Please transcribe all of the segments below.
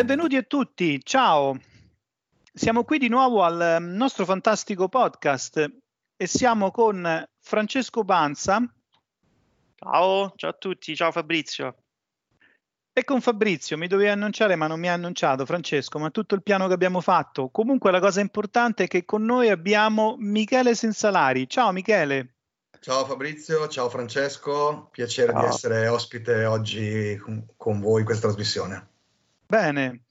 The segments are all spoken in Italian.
Benvenuti a tutti, ciao. Siamo qui di nuovo al nostro fantastico podcast e siamo con Francesco Banza. Ciao, ciao a tutti, ciao Fabrizio. E con Fabrizio mi dovevi annunciare, ma non mi ha annunciato Francesco, ma tutto il piano che abbiamo fatto. Comunque la cosa importante è che con noi abbiamo Michele Sensalari. Ciao Michele. Ciao Fabrizio, ciao Francesco, piacere ciao. di essere ospite oggi con voi in questa trasmissione. Bene,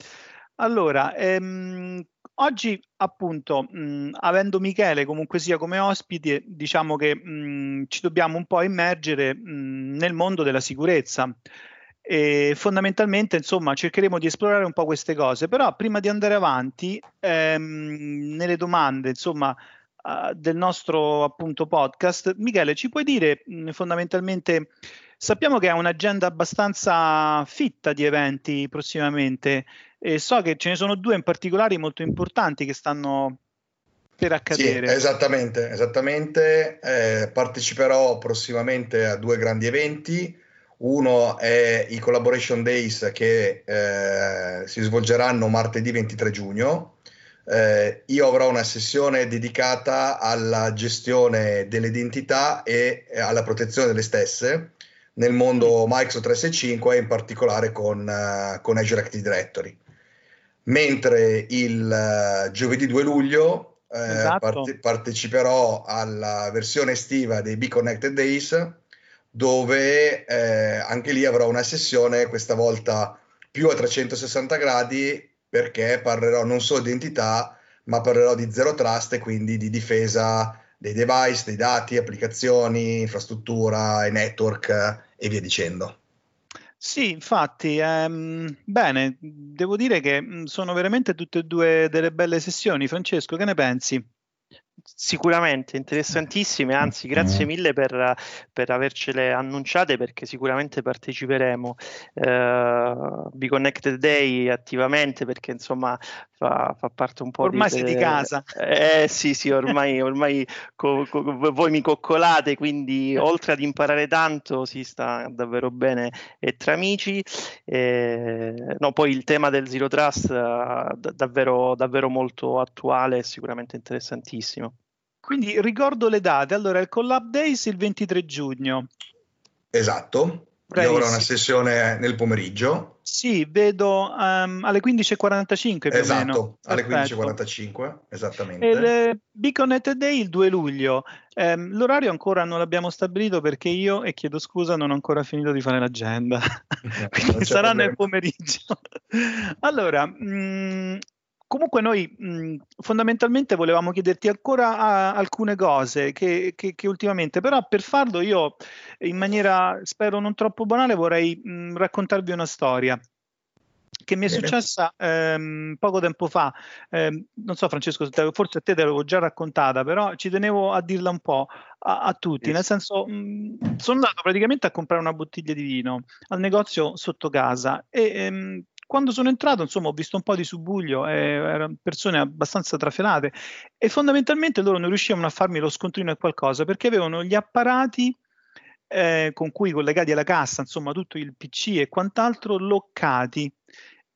allora, ehm, oggi appunto, mh, avendo Michele comunque sia come ospite, diciamo che mh, ci dobbiamo un po' immergere mh, nel mondo della sicurezza. E fondamentalmente, insomma, cercheremo di esplorare un po' queste cose, però prima di andare avanti, ehm, nelle domande, insomma, uh, del nostro appunto podcast, Michele, ci puoi dire fondamentalmente Sappiamo che ha un'agenda abbastanza fitta di eventi prossimamente e so che ce ne sono due in particolare molto importanti che stanno per accadere. Sì, esattamente, esattamente. Eh, parteciperò prossimamente a due grandi eventi. Uno è i Collaboration Days che eh, si svolgeranno martedì 23 giugno. Eh, io avrò una sessione dedicata alla gestione delle identità e alla protezione delle stesse nel mondo Microsoft 365 e in particolare con, uh, con Azure Active Directory. Mentre il uh, giovedì 2 luglio uh, esatto. parte- parteciperò alla versione estiva dei Be Connected Days, dove anche lì avrò una sessione, questa volta più a 360 gradi, perché parlerò non solo di identità, ma parlerò di zero trust e quindi di difesa dei device, dei dati, applicazioni, infrastruttura e network e via dicendo. Sì, infatti, ehm, bene, devo dire che mm, sono veramente tutte e due delle belle sessioni. Francesco, che ne pensi? Sicuramente interessantissime, anzi grazie mille per, per avercele annunciate perché sicuramente parteciperemo. Uh, Be Connected Day attivamente perché insomma fa, fa parte un po' ormai di... Ormai sei di casa. Eh sì sì, ormai, ormai co, co, voi mi coccolate, quindi oltre ad imparare tanto si sta davvero bene e tra amici. Eh, no, poi il tema del Zero Trust uh, davvero, davvero molto attuale e sicuramente interessantissimo. Quindi ricordo le date. Allora, il Collab Days il 23 giugno. Esatto. Bravissimo. Io avrò una sessione nel pomeriggio. Sì, vedo um, alle 15.45 più esatto, o meno. alle 15.45, esattamente. Il eh, Beacon Day il 2 luglio. Um, l'orario ancora non l'abbiamo stabilito perché io, e chiedo scusa, non ho ancora finito di fare l'agenda. Quindi sarà problema. nel pomeriggio. allora, mh, mm, Comunque noi mh, fondamentalmente volevamo chiederti ancora alcune cose che, che, che, ultimamente, però per farlo io in maniera spero non troppo banale vorrei mh, raccontarvi una storia che mi è Bene. successa ehm, poco tempo fa. Eh, non so, Francesco, forse a te te l'avevo già raccontata, però ci tenevo a dirla un po' a, a tutti. Yes. Nel senso, mh, sono andato praticamente a comprare una bottiglia di vino al negozio sotto casa e ehm, quando sono entrato, insomma, ho visto un po' di subbuglio, eh, erano persone abbastanza trafelate e fondamentalmente loro non riuscivano a farmi lo scontrino e qualcosa perché avevano gli apparati eh, con cui collegati alla cassa, insomma, tutto il PC e quant'altro loccati.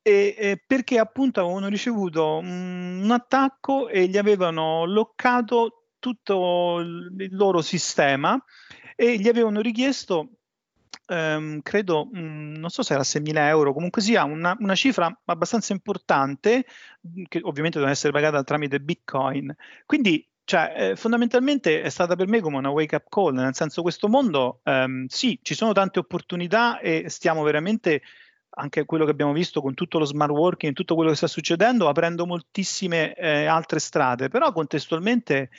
E, eh, perché appunto avevano ricevuto un attacco e gli avevano loccato tutto il loro sistema e gli avevano richiesto ehm, credo, mh, mm, non so se era 6.000 euro, comunque sia una, una, cifra abbastanza importante, mm, che ovviamente deve essere pagata tramite Bitcoin. Quindi, cioè, eh, fondamentalmente è stata per me come una wake up call, nel senso questo mondo, ehm, sì, ci sono tante opportunità e stiamo veramente anche quello che abbiamo visto con tutto lo smart working, tutto quello che sta succedendo, aprendo moltissime eh, altre strade, però contestualmente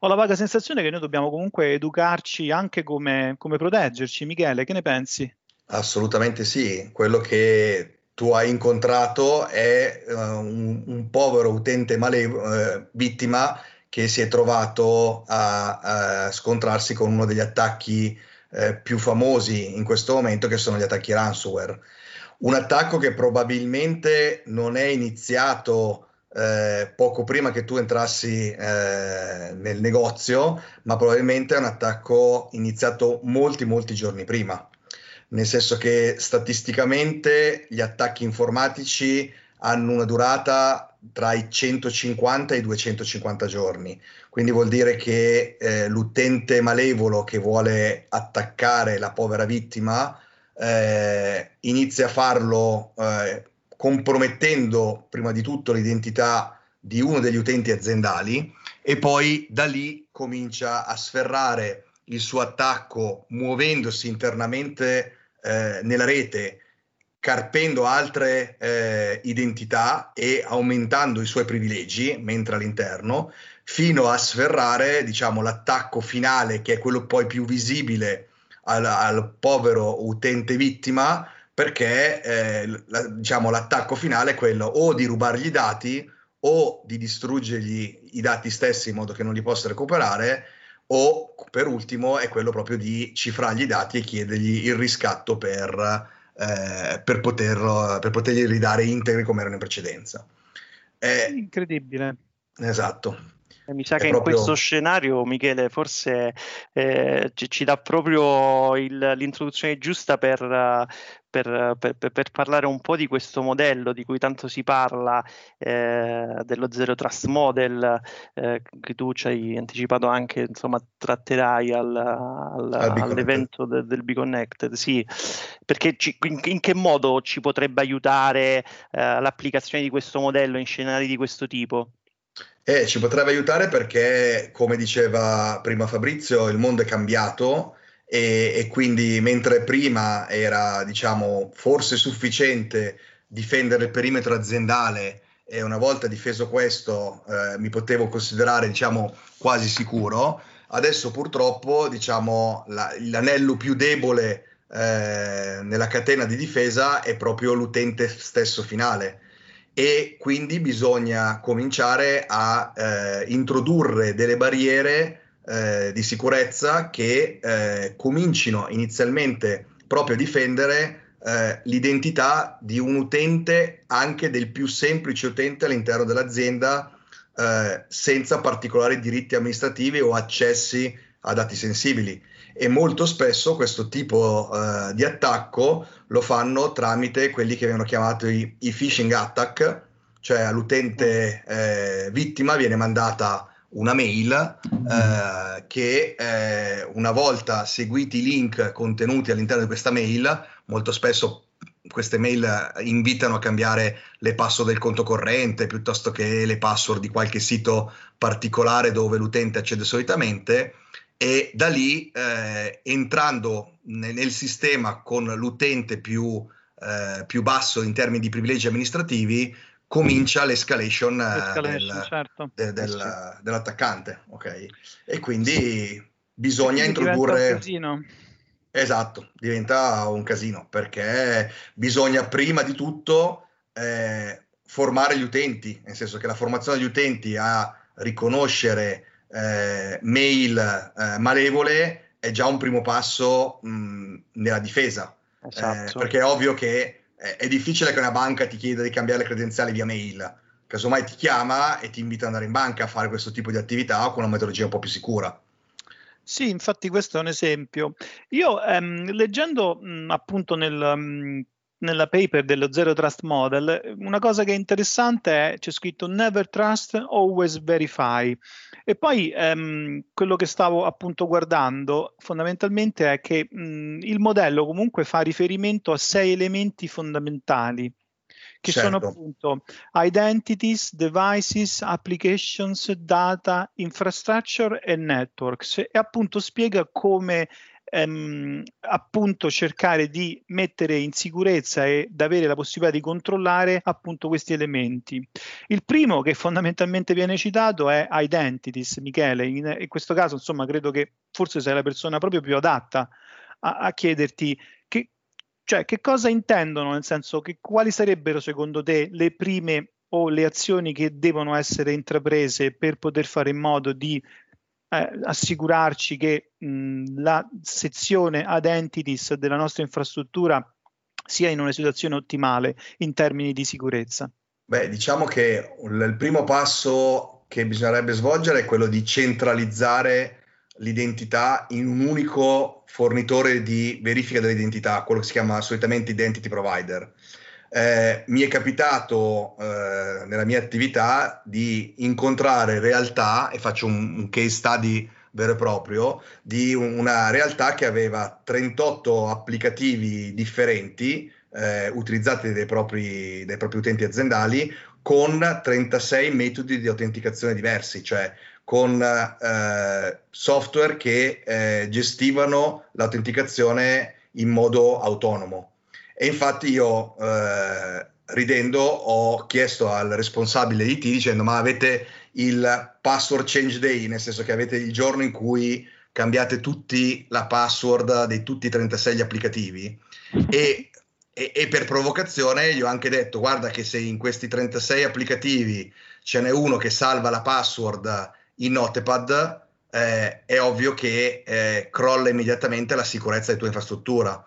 ho la vaga sensazione che noi dobbiamo comunque educarci anche come, come proteggerci. Michele, che ne pensi? Assolutamente sì, quello che tu hai incontrato è uh, un, un, povero utente male, uh, vittima che si è trovato a, a scontrarsi con uno degli attacchi uh, più famosi in questo momento, che sono gli attacchi ransomware un attacco che probabilmente non è iniziato eh, poco prima che tu entrassi eh, nel negozio, ma probabilmente è un attacco iniziato molti, molti giorni prima. Nel senso che statisticamente gli attacchi informatici hanno una durata tra i 150 e i 250 giorni. Quindi vuol dire che eh, l'utente malevolo che vuole attaccare la povera vittima eh, inizia a farlo eh, compromettendo prima di tutto l'identità di uno degli utenti aziendali e poi da lì comincia a sferrare il suo attacco muovendosi internamente eh, nella rete carpendo altre eh, identità e aumentando i suoi privilegi mentre all'interno, fino a sferrare diciamo, l'attacco finale, che è quello poi più visibile al, al povero utente vittima, perché eh, la, diciamo, l'attacco finale è quello o di rubargli i dati o di distruggergli i dati stessi in modo che non li possa recuperare o per ultimo è quello proprio di cifrargli i dati e chiedergli il riscatto per eh, per, poter, per potergli ridare integri come erano in precedenza. È incredibile. Esatto. Eh, mi sa che proprio... in questo scenario, Michele, forse eh, ci, ci, dà proprio il, l'introduzione giusta per, per, per, per, parlare un po' di questo modello di cui tanto si parla, eh, dello Zero Trust Model, eh, che tu ci hai anticipato anche, insomma, tratterai al, al, all'evento de, del Be Connected. Sì, perché ci, in, in, che modo ci potrebbe aiutare eh, l'applicazione di questo modello in scenari di questo tipo? Eh, ci potrebbe aiutare perché, come diceva prima Fabrizio, il mondo è cambiato e, e quindi mentre prima era, diciamo, forse sufficiente difendere il perimetro aziendale e una volta difeso questo eh, mi potevo considerare, diciamo, quasi sicuro, adesso purtroppo, diciamo, la, l'anello più debole eh, nella catena di difesa è proprio l'utente stesso finale e quindi bisogna cominciare a eh, introdurre delle barriere eh, di sicurezza che eh, comincino inizialmente proprio a difendere eh, l'identità di un utente, anche del più semplice utente all'interno dell'azienda, eh, senza particolari diritti amministrativi o accessi a dati sensibili. E molto spesso questo tipo uh, di attacco lo fanno tramite quelli che vengono chiamati i phishing attack, cioè all'utente eh, vittima viene mandata una mail eh, che eh, una volta seguiti i link contenuti all'interno di questa mail, molto spesso queste mail invitano a cambiare le password del conto corrente piuttosto che le password di qualche sito particolare dove l'utente accede solitamente e da lì eh, entrando nel, nel, sistema con l'utente più, eh, più, basso in termini di privilegi amministrativi comincia l'escalation, eh, l'escalation del, certo. de, del, certo. dell'attaccante ok e quindi bisogna quindi introdurre esatto diventa un casino perché bisogna prima di tutto eh, formare gli utenti nel senso che la formazione degli utenti a riconoscere eh, mail eh, malevole è già un primo passo mh, nella difesa. Esatto. Eh, perché è ovvio che è, è, difficile che una banca ti chieda di cambiare le credenziali via mail. Casomai ti chiama e ti invita ad andare in banca a fare questo tipo di attività con una metodologia un po' più sicura. Sì, infatti questo è un esempio. Io ehm, leggendo mh, appunto nel, mh, nella paper dello Zero Trust Model, una cosa che è interessante è c'è scritto Never Trust, Always Verify. E poi ehm, quello che stavo appunto guardando fondamentalmente è che mh, il modello comunque fa riferimento a sei elementi fondamentali che certo. sono appunto identities, devices, applications, data, infrastructure e networks e appunto spiega come ehm, appunto cercare di mettere in sicurezza e avere la possibilità di controllare appunto questi elementi. Il primo che fondamentalmente viene citato è identities, Michele, in, in questo caso insomma credo che forse sei la persona proprio più adatta a, a chiederti che, cioè, che cosa intendono, nel senso che quali sarebbero secondo te le prime o le azioni che devono essere intraprese per poter fare in modo di eh, assicurarci che mh, la sezione identities della nostra infrastruttura sia in una situazione ottimale in termini di sicurezza? Beh, diciamo che il primo passo che bisognerebbe svolgere è quello di centralizzare l'identità in un unico fornitore di verifica dell'identità, quello che si chiama solitamente identity provider. Eh, mi è capitato eh, nella mia attività di incontrare realtà, e faccio un, un case study vero e proprio, di una realtà che aveva 38 applicativi differenti eh, utilizzati dai propri, dai propri utenti aziendali con 36 metodi di autenticazione diversi, cioè con eh, software che eh, gestivano l'autenticazione in modo autonomo. E infatti io, eh, ridendo, ho chiesto al responsabile IT dicendo ma avete il password change day, nel senso che avete il giorno in cui cambiate tutti la password di tutti i 36 gli applicativi? E, e, e per provocazione gli ho anche detto guarda che se in questi 36 applicativi ce n'è uno che salva la password in Notepad, eh, è ovvio che eh, crolla immediatamente la sicurezza della tua infrastruttura,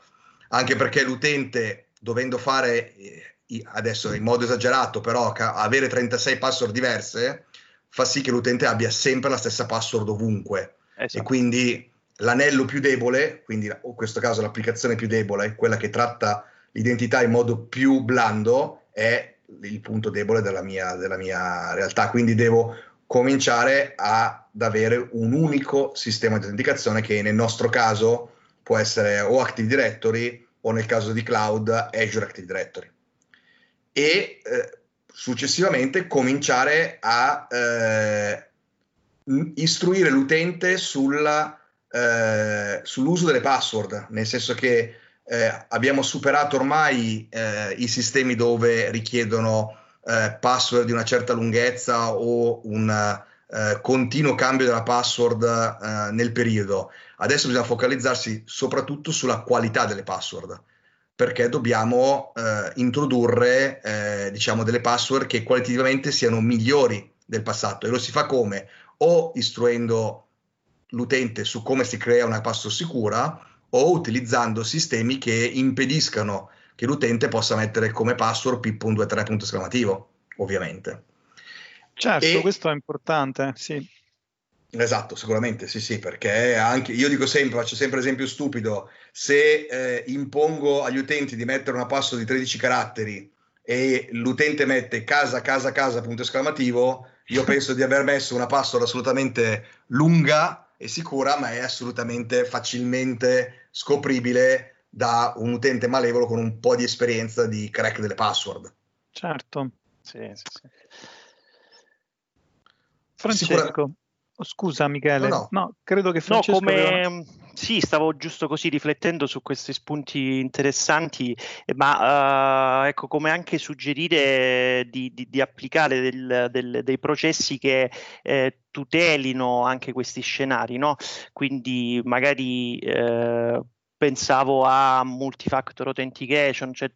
anche perché l'utente dovendo fare, eh, adesso in modo esagerato, però avere 36 password diverse, fa sì che l'utente abbia sempre la stessa password ovunque. Esatto. E quindi l'anello più debole, quindi in questo caso l'applicazione più debole, quella che tratta l'identità in modo più blando, è il punto debole della mia, della mia realtà. Quindi devo cominciare ad avere un unico sistema di autenticazione che nel nostro caso può essere o Active Directory o nel caso di cloud Azure Active Directory. E eh, successivamente cominciare a eh, istruire l'utente sulla, eh, sull'uso delle password, nel senso che eh, abbiamo superato ormai eh, i sistemi dove richiedono eh, password di una certa lunghezza o un continuo cambio della password nel periodo. Adesso bisogna focalizzarsi soprattutto sulla qualità delle password perché dobbiamo eh, introdurre eh, diciamo delle password che qualitativamente siano migliori del passato e lo si fa come? O istruendo l'utente su come si crea una password sicura o utilizzando sistemi che impediscano che l'utente possa mettere come password pip.23 esclamativo, ovviamente. Certo, e... questo è importante, sì. Esatto, sicuramente, sì, sì, perché anche io dico sempre, faccio sempre esempio stupido, se eh, impongo agli utenti di mettere una password di 13 caratteri e l'utente mette casa, casa, casa, punto esclamativo, io penso di aver messo una password assolutamente lunga e sicura, ma è assolutamente facilmente scopribile da un utente malevolo con un po' di esperienza di crack delle password. Certo, sì, sì, sì. Francesco. Sicura... Scusa Michele, no, no. no, credo che Francesco... No, come... Aveva... Sì, stavo giusto così riflettendo su questi spunti interessanti, ma uh, ecco, come anche suggerire di, di, di applicare del, del, dei processi che eh, tutelino anche questi scenari, no? Quindi magari... Eh, pensavo a multifactor authentication, cioè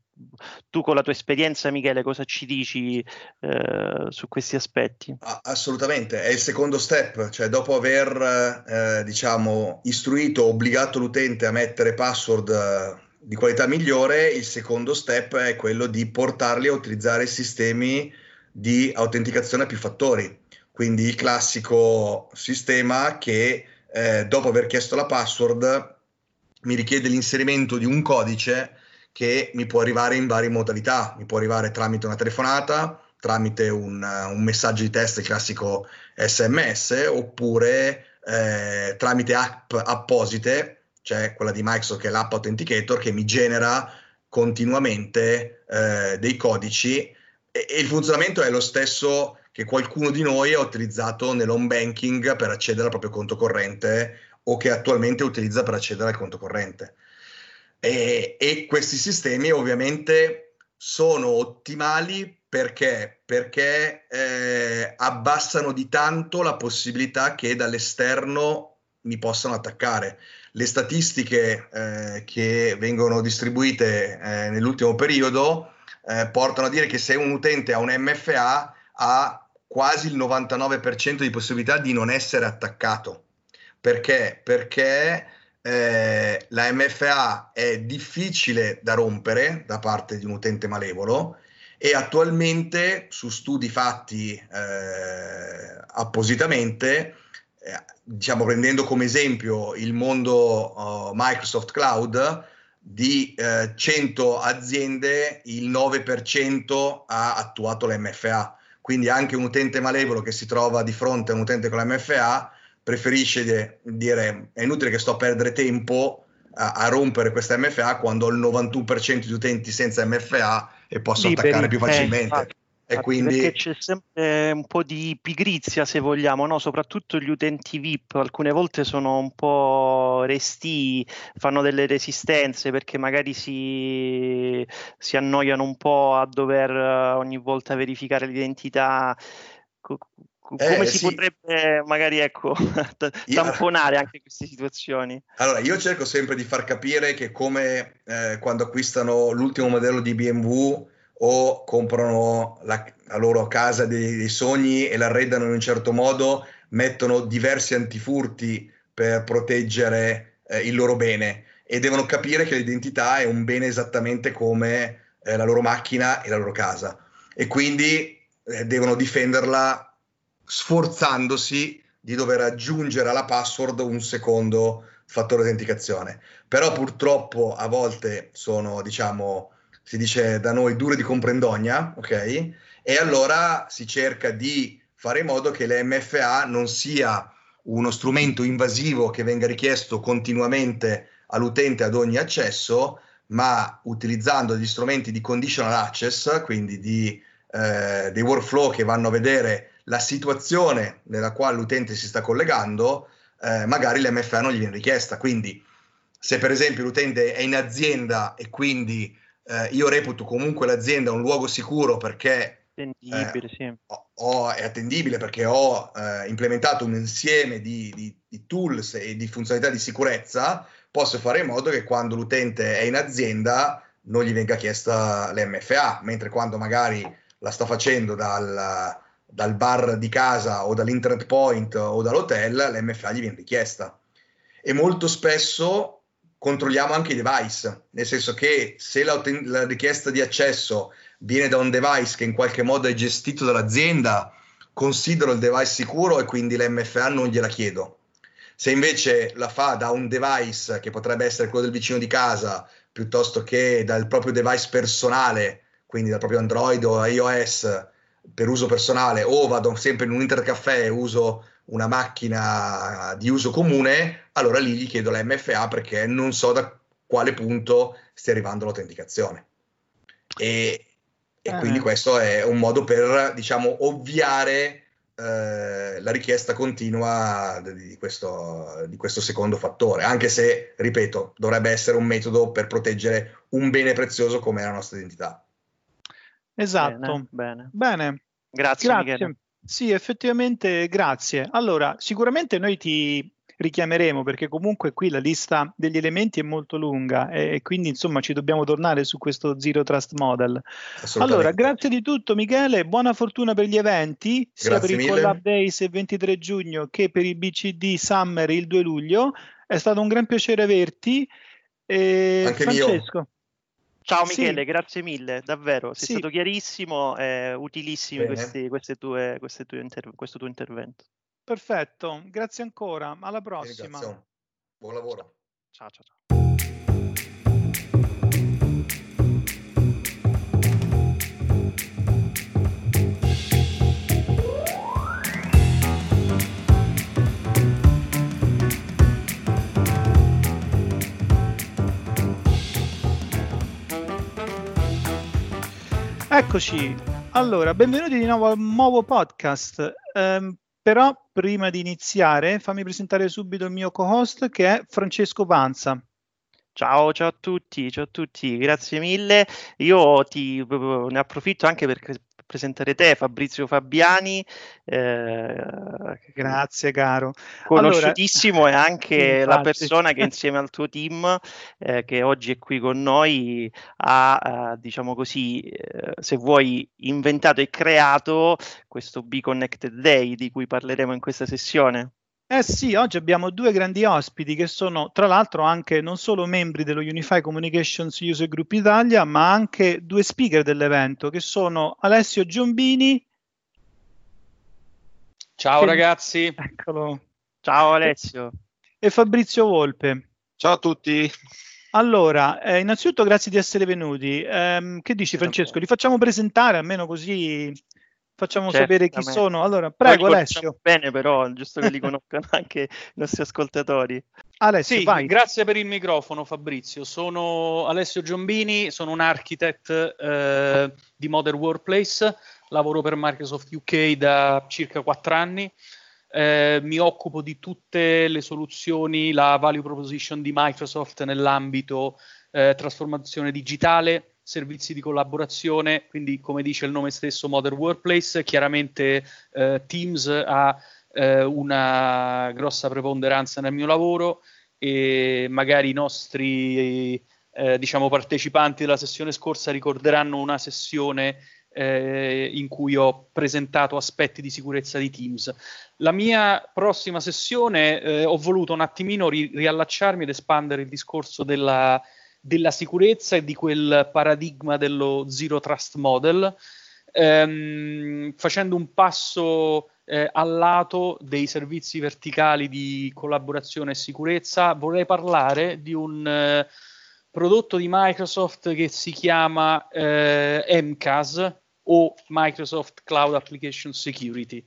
tu con la tua esperienza Michele cosa ci dici eh, su questi aspetti? Assolutamente, è il secondo step, cioè dopo aver eh, diciamo istruito, obbligato l'utente a mettere password eh, di qualità migliore, il secondo step è quello di portarli a utilizzare sistemi di autenticazione a più fattori, quindi il classico sistema che eh, dopo aver chiesto la password mi richiede l'inserimento di un codice che mi può arrivare in varie modalità, mi può arrivare tramite una telefonata, tramite un, un messaggio di test, classico sms, oppure eh, tramite app apposite, cioè quella di Microsoft che è l'app Authenticator che mi genera continuamente eh, dei codici. E, e il funzionamento è lo stesso che qualcuno di noi ha utilizzato nell'home banking per accedere al proprio conto corrente o che attualmente utilizza per accedere al conto corrente. E, e questi sistemi ovviamente sono ottimali perché? Perché eh, abbassano di tanto la possibilità che dall'esterno mi possano attaccare. Le statistiche eh, che vengono distribuite eh, nell'ultimo periodo eh, portano a dire che se un utente ha un MFA ha quasi il 99% di possibilità di non essere attaccato perché? Perché eh, la MFA è difficile da rompere da parte di un utente malevolo e attualmente su studi fatti eh, appositamente, eh, diciamo prendendo come esempio il mondo uh, Microsoft Cloud, di eh, 100 aziende il 9% ha attuato l'MFA. Quindi anche un utente malevolo che si trova di fronte a un utente con l'MFA preferisce dire è inutile che sto a perdere tempo a, a rompere questa MFA quando ho il 91% di utenti senza MFA e posso Liberi, attaccare più facilmente. Eh, e quindi... Perché c'è sempre un po' di pigrizia, se vogliamo, no? soprattutto gli utenti VIP, alcune volte sono un po' resti, fanno delle resistenze perché magari si, si annoiano un po' a dover ogni volta verificare l'identità come eh, si sì. potrebbe magari ecco, tamponare anche queste situazioni? Allora, io cerco sempre di far capire che come eh, quando acquistano l'ultimo modello di BMW o comprano la, la loro casa dei, dei, sogni e l'arredano in un certo modo, mettono diversi antifurti per proteggere eh, il loro bene e devono capire che l'identità è un bene esattamente come eh, la loro macchina e la loro casa e quindi eh, devono difenderla sforzandosi di dover aggiungere alla password un secondo fattore autenticazione. Però purtroppo a volte sono, diciamo, si dice da noi dure di comprendogna, ok? E allora si cerca di fare in modo che l'MFA non sia uno strumento invasivo che venga richiesto continuamente all'utente ad ogni accesso, ma utilizzando gli strumenti di conditional access, quindi di, eh, dei workflow che vanno a vedere la situazione nella quale l'utente si sta collegando, eh, magari l'MFA non gli viene richiesta. Quindi, se per esempio l'utente è in azienda e quindi eh, io reputo comunque l'azienda un luogo sicuro perché attendibile, eh, sì. ho, ho, è attendibile perché ho eh, implementato un insieme di, di, di, tools e di funzionalità di sicurezza, posso fare in modo che quando l'utente è in azienda non gli venga chiesta l'MFA, mentre quando magari la sta facendo dal, dal bar di casa o dall'internet point o dall'hotel, l'MFA gli viene richiesta. E molto spesso controlliamo anche i device, nel senso che se la, la richiesta di accesso viene da un device che in qualche modo è gestito dall'azienda, considero il device sicuro e quindi l'MFA non gliela chiedo. Se invece la fa da un device che potrebbe essere quello del vicino di casa, piuttosto che dal proprio device personale, quindi dal proprio Android o iOS, per uso personale o vado sempre in un intercaffè e uso una macchina di uso comune, allora lì gli chiedo la MFA perché non so da quale punto stia arrivando l'autenticazione. E, e ah. quindi questo è un modo per, diciamo, ovviare eh, la richiesta continua di questo, di questo secondo fattore, anche se, ripeto, dovrebbe essere un metodo per proteggere un bene prezioso come la nostra identità. Esatto. Bene. bene. Grazie. grazie. Sì, effettivamente grazie. Allora, sicuramente noi ti richiameremo perché comunque qui la lista degli elementi è molto lunga e, quindi insomma ci dobbiamo tornare su questo Zero Trust Model. Allora, grazie di tutto Michele, buona fortuna per gli eventi, sia grazie per il. Collab Days il 23 giugno che per il BCD Summer il 2 luglio. È stato un gran piacere averti. E Anche Francesco. mio. Ciao Michele, sì. grazie mille, davvero, sei sì. stato chiarissimo e utilissimo questi, queste tue, queste tue inter- questo tuo intervento. Perfetto, grazie ancora, alla prossima. Buon lavoro. Ciao ciao ciao. Eccoci, allora, benvenuti di nuovo al nuovo podcast. Um, però prima di iniziare, fammi presentare subito il mio co-host che è Francesco Panza. Ciao, ciao a tutti, ciao a tutti, grazie mille. Io ti, ne approfitto anche per presentare te, Fabrizio Fabiani. Eh, Grazie caro. Conosciutissimo allora, e anche infatti. la persona che insieme al tuo team, eh, che oggi è qui con noi, ha, eh, diciamo così, eh, se vuoi, inventato e creato questo Be Connected Day di cui parleremo in questa sessione. Eh sì, oggi abbiamo due grandi ospiti che sono tra l'altro anche non solo membri dello Unify Communications User Group Italia, ma anche due speaker dell'evento che sono Alessio Giombini. Ciao che... ragazzi. Eccolo. Ciao Alessio. E Fabrizio Volpe. Ciao a tutti. Allora, eh, innanzitutto grazie di essere venuti. Eh, che dici Francesco? Li facciamo presentare almeno così facciamo sapere chi sono. Allora, prego Alessio. Bene però, giusto che li conoscano anche i nostri ascoltatori. Alessio, sì, vai. grazie per il microfono Fabrizio. Sono Alessio Giombini, sono un architect eh, di Modern Workplace, lavoro per Microsoft UK da circa quattro anni. Eh, mi occupo di tutte le soluzioni, la value proposition di Microsoft nell'ambito eh, trasformazione digitale, servizi di collaborazione, quindi come dice il nome stesso Modern Workplace, chiaramente eh, Teams ha eh, una grossa preponderanza nel mio lavoro e magari i nostri eh, diciamo partecipanti della sessione scorsa ricorderanno una sessione eh, in cui ho presentato aspetti di sicurezza di Teams. La mia prossima sessione eh, ho voluto un attimino ri- riallacciarmi ed espandere il discorso della, della, sicurezza e di quel paradigma dello zero trust model, ehm, facendo un passo eh, al lato dei servizi verticali di collaborazione e sicurezza. Vorrei parlare di un eh, prodotto di Microsoft che si chiama eh, MCAS, o Microsoft Cloud Application Security.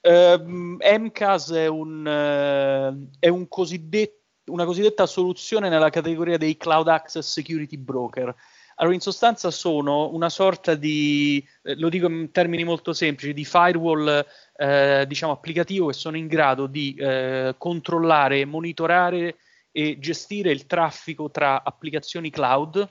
Um, MCAS è, un, uh, è un cosiddetto, una cosiddetta soluzione nella categoria dei Cloud Access Security Broker. Allora, in sostanza sono una sorta di, eh, lo dico in termini molto semplici, di firewall eh, diciamo applicativo che sono in grado di eh, controllare, monitorare e gestire il traffico tra applicazioni cloud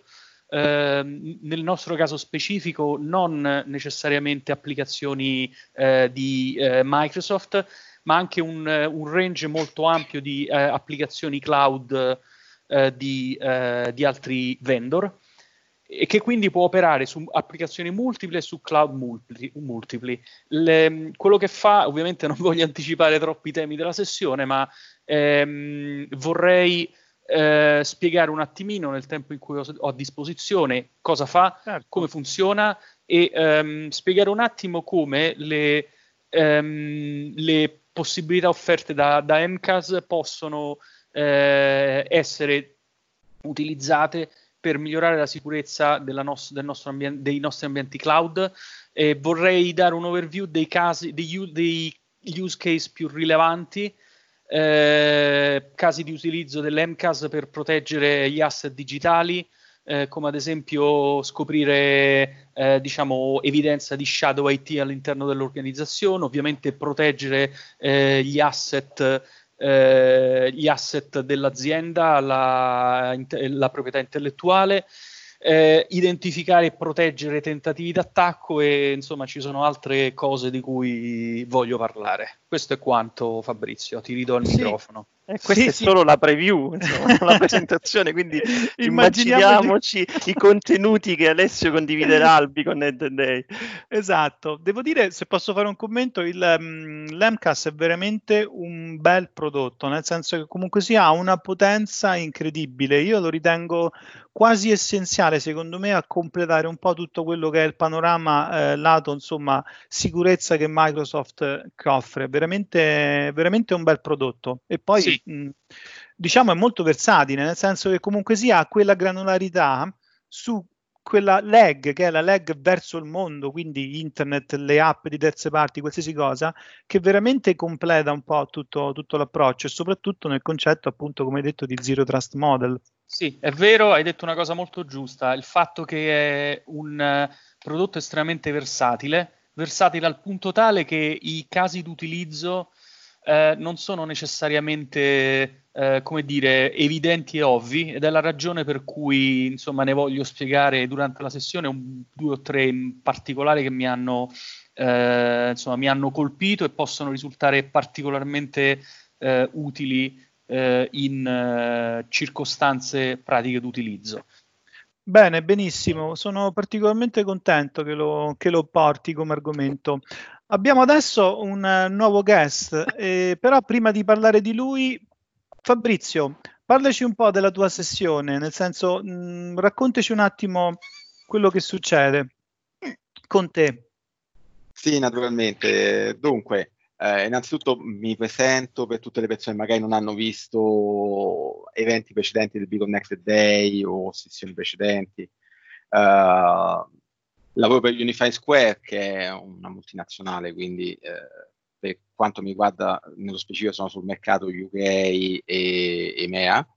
Ehm, nel nostro caso specifico non necessariamente applicazioni eh, di eh, Microsoft, ma anche un, un, range molto ampio di eh, applicazioni cloud eh, di, eh, di, altri vendor e che quindi può operare su applicazioni multiple e su cloud multipli. multipli. Le, quello che fa, ovviamente non voglio anticipare troppi temi della sessione, ma ehm, vorrei eh, spiegare un attimino nel tempo in cui ho, ho a disposizione cosa fa, certo. come funziona e ehm, spiegare un attimo come le, ehm, le possibilità offerte da, da MCAS possono eh, essere utilizzate per migliorare la sicurezza nos- ambien- dei nostri ambienti cloud. Eh, vorrei dare un overview dei casi, degli, dei use case più rilevanti eh, casi di utilizzo dell'MCAS per proteggere gli asset digitali, eh, come ad esempio scoprire eh, diciamo, evidenza di shadow IT all'interno dell'organizzazione, ovviamente proteggere eh, gli asset eh, gli asset dell'azienda, la, la proprietà intellettuale, eh, identificare e proteggere tentativi d'attacco e insomma ci sono altre cose di cui voglio parlare. Questo è quanto Fabrizio, ti ridò il sì. microfono. Eh, questa sì, è sì. solo la preview, insomma, la presentazione, quindi immaginiamoci i contenuti che Alessio condividerà al Beacon Day. Esatto, devo dire, se posso fare un commento, il, um, l'MCAS è veramente un bel prodotto, nel senso che comunque sia ha una potenza incredibile, io lo ritengo quasi essenziale secondo me a completare un po' tutto quello che è il panorama eh, lato insomma sicurezza che Microsoft offre veramente veramente un bel prodotto e poi sì. Mh, diciamo è molto versatile nel senso che comunque sia quella granularità su quella lag che è la lag verso il mondo, quindi internet, le app di terze parti, qualsiasi cosa, che veramente completa un po' tutto, tutto l'approccio e soprattutto nel concetto, appunto, come hai detto, di zero trust model. Sì, è vero, hai detto una cosa molto giusta, il fatto che è un prodotto estremamente versatile, versatile al punto tale che i casi d'utilizzo uh, non sono necessariamente, uh, come dire, evidenti e ovvi ed è la ragione per cui, insomma, ne voglio spiegare durante la sessione un, due o tre in particolare che mi hanno, insomma, mi hanno colpito e possono risultare particolarmente utili eh, in eh, circostanze pratiche d'utilizzo. Bene, benissimo, sono particolarmente contento che lo, che lo porti come argomento. Abbiamo adesso un uh, nuovo guest, eh, però prima di parlare di lui, Fabrizio, parlaci un po' della tua sessione, nel senso, mh, mm, raccontaci un attimo quello che succede con te. Sì, naturalmente. Dunque, Eh, innanzitutto mi presento per tutte le persone che magari non hanno visto eventi precedenti del Be Connected Day o sessioni precedenti. Uh, lavoro per Unify Square, che è una multinazionale, quindi eh, per quanto mi riguarda, nello specifico sono sul mercato UK e EMEA.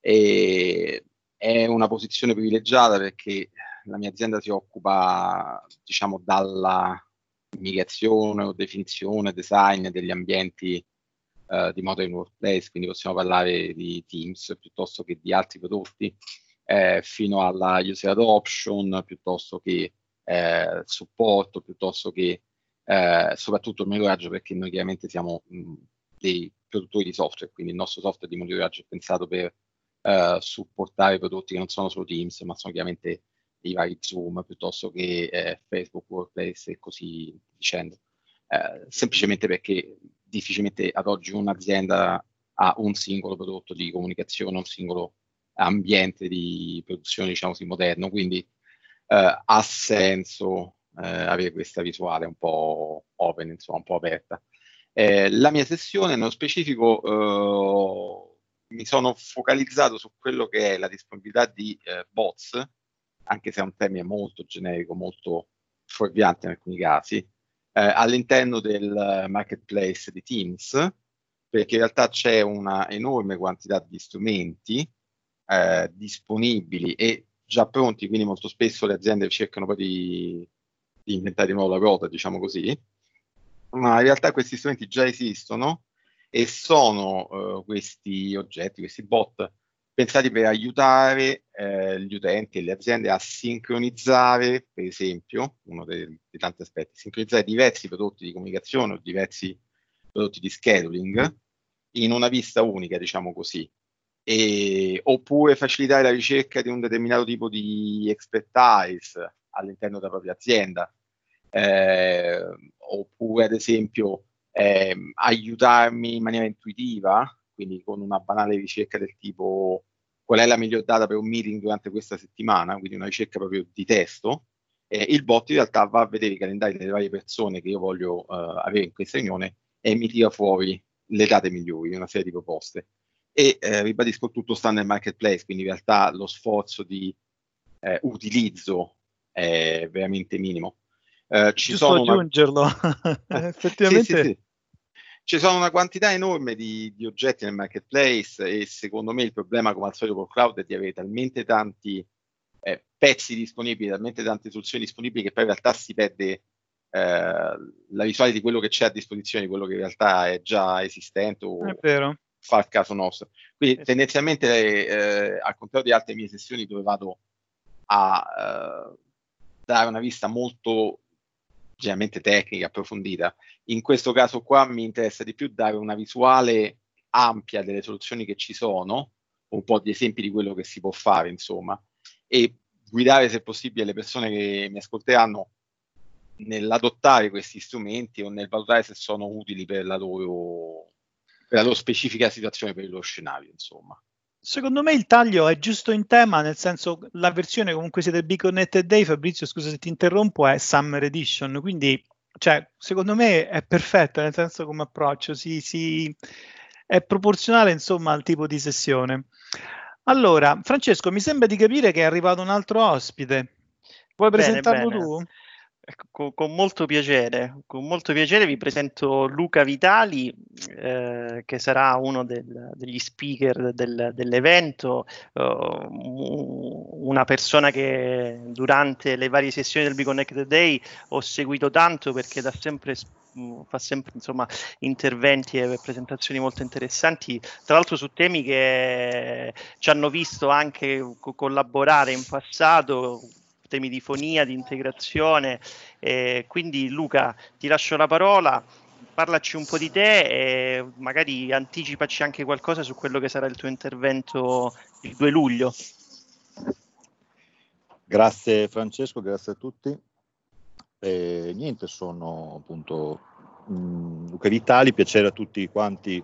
E è una posizione privilegiata perché la mia azienda si occupa, diciamo, dalla migrazione o definizione, design degli ambienti uh, di modern workplace, quindi possiamo parlare di Teams piuttosto che di altri prodotti, eh, fino alla user adoption, piuttosto che eh, supporto, piuttosto che eh, soprattutto il monitoraggio, perché noi chiaramente siamo mh, dei produttori di software, quindi il nostro software di monitoraggio è pensato per eh, supportare prodotti che non sono solo Teams, ma sono chiaramente i vari Zoom piuttosto che eh, Facebook Workplace e così dicendo. Eh, semplicemente perché difficilmente ad oggi un'azienda ha un singolo prodotto di comunicazione, un singolo ambiente di produzione, diciamo così, moderno, quindi eh, ha senso eh, avere questa visuale un po' open, insomma, un po' aperta. Eh, la mia sessione, nello specifico, eh, mi sono focalizzato su quello che è la disponibilità di eh, bots, anche se è un termine molto generico, molto fuorviante in alcuni casi, eh, all'interno del marketplace di Teams, perché in realtà c'è una enorme quantità di strumenti eh, disponibili e già pronti, quindi molto spesso le aziende cercano poi di, di inventare di nuovo la ruota, diciamo così, ma in realtà questi strumenti già esistono e sono uh, questi oggetti, questi bot, pensati per aiutare eh, gli utenti e le aziende a sincronizzare, per esempio, uno dei, dei, tanti aspetti, sincronizzare diversi prodotti di comunicazione o diversi prodotti di scheduling in una vista unica, diciamo così, e, oppure facilitare la ricerca di un determinato tipo di expertise all'interno della propria azienda, eh, oppure ad esempio eh, aiutarmi in maniera intuitiva, quindi con una banale ricerca del tipo qual è la miglior data per un meeting durante questa settimana, quindi una ricerca proprio di testo, eh, il bot in realtà va a vedere i calendari delle varie persone che io voglio uh, avere in questa riunione e mi tira fuori le date migliori, una serie di proposte e eh, ribadisco tutto sta nel marketplace, quindi in realtà lo sforzo di eh, utilizzo è veramente minimo. Eh, ci Giusto sono aggiungerlo, una... effettivamente. Sì, sì, sì. Ci sono una quantità enorme di, di, oggetti nel marketplace e secondo me il problema come al solito col cloud è di avere talmente tanti eh, pezzi disponibili, talmente tante soluzioni disponibili che poi in realtà si perde eh, la visuale di quello che c'è a disposizione, di quello che in realtà è già esistente o, fa il caso nostro. Quindi tendenzialmente, eh, al contrario di altre mie sessioni dove vado a eh, dare una vista molto generalmente tecnica, approfondita, in questo caso qua mi interessa di più dare una visuale ampia delle soluzioni che ci sono, un po' di esempi di quello che si può fare, insomma, e guidare se possibile le persone che mi ascolteranno nell'adottare questi strumenti o nel valutare se sono utili per la loro per la loro specifica situazione per lo scenario, insomma. Secondo me il taglio è giusto in tema, nel senso la versione comunque sia del Be Connected Day, Fabrizio scusa se ti interrompo, è Summer Edition, quindi cioè, secondo me è perfetta, nel senso come approccio, si, si, è proporzionale insomma al tipo di sessione. Allora, Francesco, mi sembra di capire che è arrivato un altro ospite. Vuoi bene, presentarlo bene. tu? Con, con, molto piacere, con molto piacere vi presento Luca Vitali, eh, che sarà uno del, degli speaker del, dell'evento, uh, una persona che durante le varie sessioni del Be Connected Day ho seguito tanto perché da sempre fa sempre insomma, interventi e presentazioni molto interessanti, tra l'altro su temi che ci hanno visto anche collaborare in passato temi di fonia, di integrazione. Eh, quindi Luca, ti lascio la parola, parlaci un po' di te e magari anticipaci anche qualcosa su quello che sarà il tuo intervento il 2 luglio. Grazie Francesco, grazie a tutti. E niente, sono appunto mh, mm, Luca Vitali, piacere a tutti quanti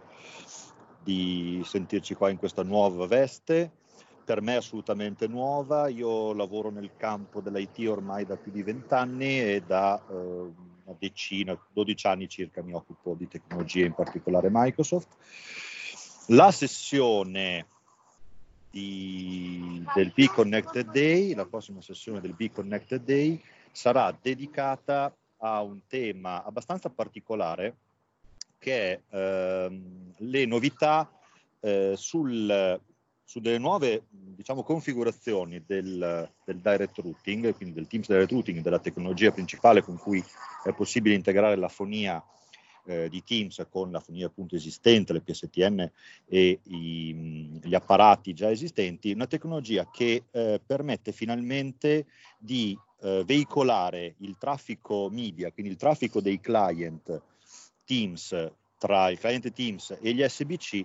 di sentirci qua in questa nuova veste per me è assolutamente nuova. Io lavoro nel campo dell'IT ormai da più di vent'anni e da eh, una decina, 12 anni circa mi occupo di tecnologie, in particolare Microsoft. La sessione di, del Be Connected Day, la prossima sessione del Be Connected Day sarà dedicata a un tema abbastanza particolare che è ehm, le novità eh, sul, su delle nuove diciamo, configurazioni del, del, direct routing, quindi del Teams direct routing, della tecnologia principale con cui è possibile integrare la fonia eh, di Teams con la fonia appunto esistente, le PSTN e i, gli apparati già esistenti, una tecnologia che eh, permette finalmente di eh, veicolare il traffico media, quindi il traffico dei client Teams tra il cliente Teams e gli SBC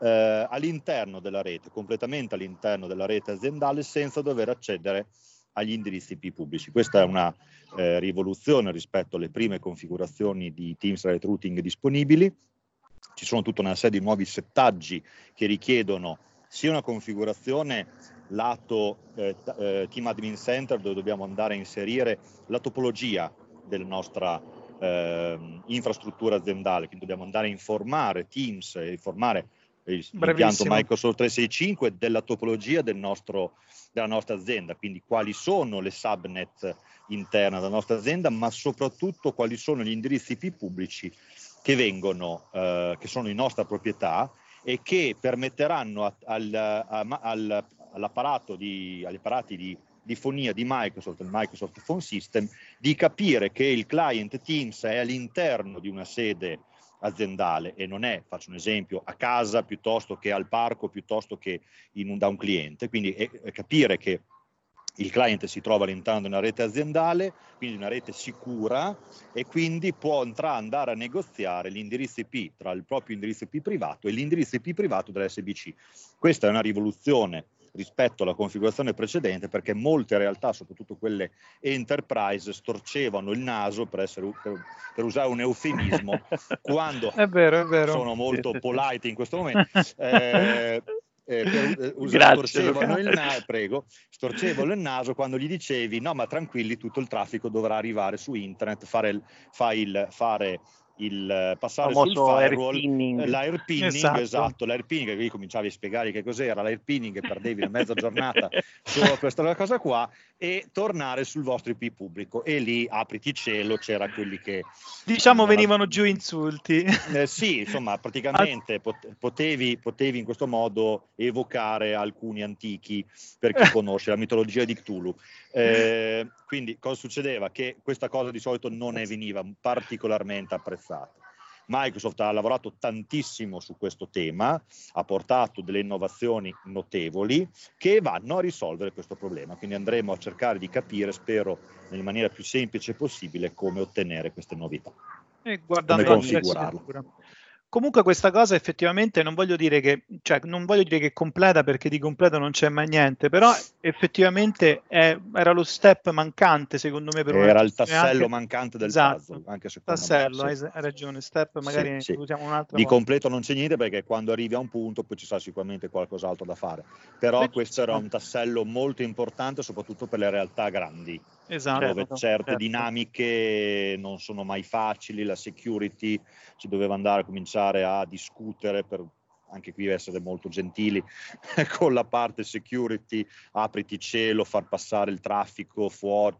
eh, all'interno della rete, completamente all'interno della rete aziendale senza dover accedere agli indirizzi IP pubblici. Questa è una eh, rivoluzione rispetto alle prime configurazioni di Teams Rate Routing disponibili. Ci sono tutta una serie di nuovi settaggi che richiedono sia una configurazione lato eh, eh, Team Admin Center dove dobbiamo andare a inserire la topologia della nostra eh, infrastruttura aziendale, quindi dobbiamo andare a informare Teams e informare l'impianto Microsoft 365 della topologia del nostro, della nostra azienda, quindi quali sono le subnet interne della nostra azienda, ma soprattutto quali sono gli indirizzi IP pubblici che vengono, eh, che sono in nostra proprietà e che permetteranno a, al, a, al, all'apparato di, agli apparati di, di fonia di Microsoft, il Microsoft Phone System, di capire che il client Teams è all'interno di una sede aziendale e non è, faccio un esempio, a casa piuttosto che al parco, piuttosto che un, da un cliente. Quindi è, è capire che il cliente si trova all'interno di una rete aziendale, quindi una rete sicura e quindi può andare a negoziare l'indirizzo IP tra il proprio indirizzo IP privato e l'indirizzo IP privato dell'SBC. Questa è una rivoluzione rispetto alla configurazione precedente perché molte realtà, soprattutto quelle enterprise, storcevano il naso, per, essere, per, per usare un eufemismo, quando è vero, è vero. sono molto polite in questo momento. Eh, eh, per, eh, storcevano, il na- prego, storcevano il naso quando gli dicevi no ma tranquilli tutto il traffico dovrà arrivare su internet, fare, file, fare il eh, passare sul firewall, eh, l'airpinning, esatto, esatto l'airpinning, qui cominciavi a spiegare che cos'era l'airpinning e perdevi una mezza giornata solo questa cosa qua e tornare sul vostro IP pubblico e lì apriti cielo, c'era quelli che diciamo venivano giù insulti. Eh, sì, insomma, praticamente potevi, potevi in questo modo evocare alcuni antichi per chi conosce la mitologia di Cthulhu. Eh, quindi cosa succedeva? Che questa cosa di solito non ne veniva particolarmente apprezzata. Microsoft ha lavorato tantissimo su questo tema, ha portato delle innovazioni notevoli che vanno a risolvere questo problema. Quindi andremo a cercare di capire, spero, nella maniera più semplice possibile, come ottenere queste novità. E come configurarlo. Comunque questa cosa effettivamente non voglio dire che, cioè, non voglio dire che è completa perché di completo non c'è mai niente, però effettivamente è, era lo step mancante secondo me per Era il tassello anche... mancante del esatto, puzzle, anche secondo tassello, me. Sì. hai ragione, step magari sì, sì. un'altra Di volta. completo non c'è niente perché quando arrivi a un punto poi ci sarà sicuramente qualcos'altro da fare, però Beh, questo era un tassello molto importante soprattutto per le realtà grandi esatto, dove certe certo. dinamiche non sono mai facili, la security si doveva andare a cominciare a discutere per anche qui essere molto gentili con la parte security, apriti cielo, far passare il traffico fuori,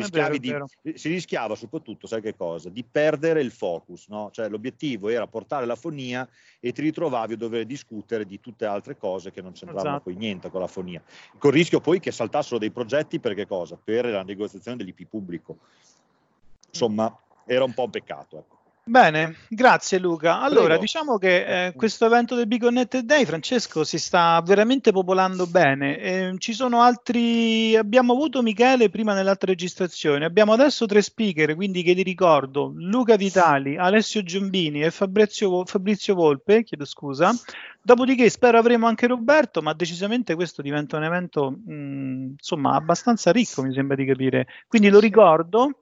rischiavi vero, di, si rischiava soprattutto, sai che cosa? Di perdere il focus, no? Cioè l'obiettivo era portare la fonia e ti ritrovavi a dover discutere di tutte altre cose che non c'entravano esatto. poi niente con la fonia. Con il rischio poi che saltassero dei progetti per che cosa? Per la negoziazione dell'IP pubblico. Insomma, era un po' un peccato, ecco. Bene, grazie Luca. Allora, Prego. diciamo che eh, questo evento del Big Connected Day, Francesco, si sta veramente popolando bene. Eh, ci sono altri, abbiamo avuto Michele prima nell'altra registrazione, abbiamo adesso tre speaker, quindi che ti ricordo, Luca Vitali, Alessio Giombini e Fabrizio, Fabrizio Volpe, chiedo scusa. Dopodiché spero avremo anche Roberto, ma decisamente questo diventa un evento, mh, insomma, abbastanza ricco, mi sembra di capire. Quindi lo ricordo,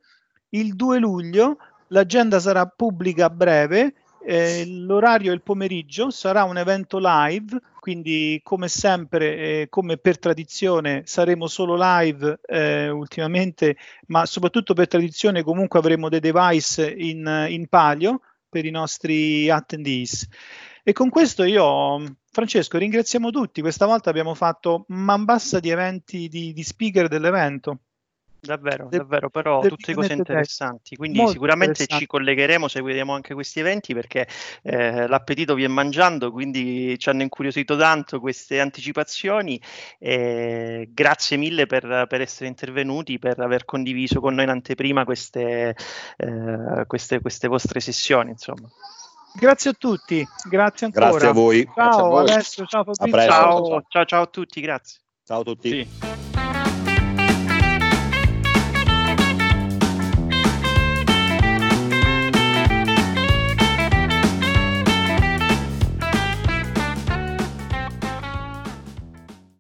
il 2 luglio L'agenda sarà pubblica a breve Eh, l'orario è il pomeriggio, sarà un evento live, quindi come sempre, eh, come per tradizione, saremo solo live eh, ultimamente, ma soprattutto per tradizione comunque avremo dei device in, in palio per i nostri attendees. E con questo io, Francesco, ringraziamo tutti. Questa volta abbiamo fatto man bassa di eventi di, di speaker dell'evento. Davvero, de- davvero, però de- tutte cose interessanti. Quindi Molto sicuramente ci collegheremo, seguiremo anche questi eventi perché eh, l'appetito viene mangiando, quindi ci hanno incuriosito tanto queste anticipazioni. Eh, grazie mille per, per, essere intervenuti, per aver condiviso con noi in anteprima queste, eh, queste, queste vostre sessioni. Insomma. Grazie a tutti, grazie ancora. Grazie a voi. Ciao a voi. Alessio, ciao Fabrizio. Ciao, ciao, ciao a tutti, grazie. Ciao a tutti. Sì.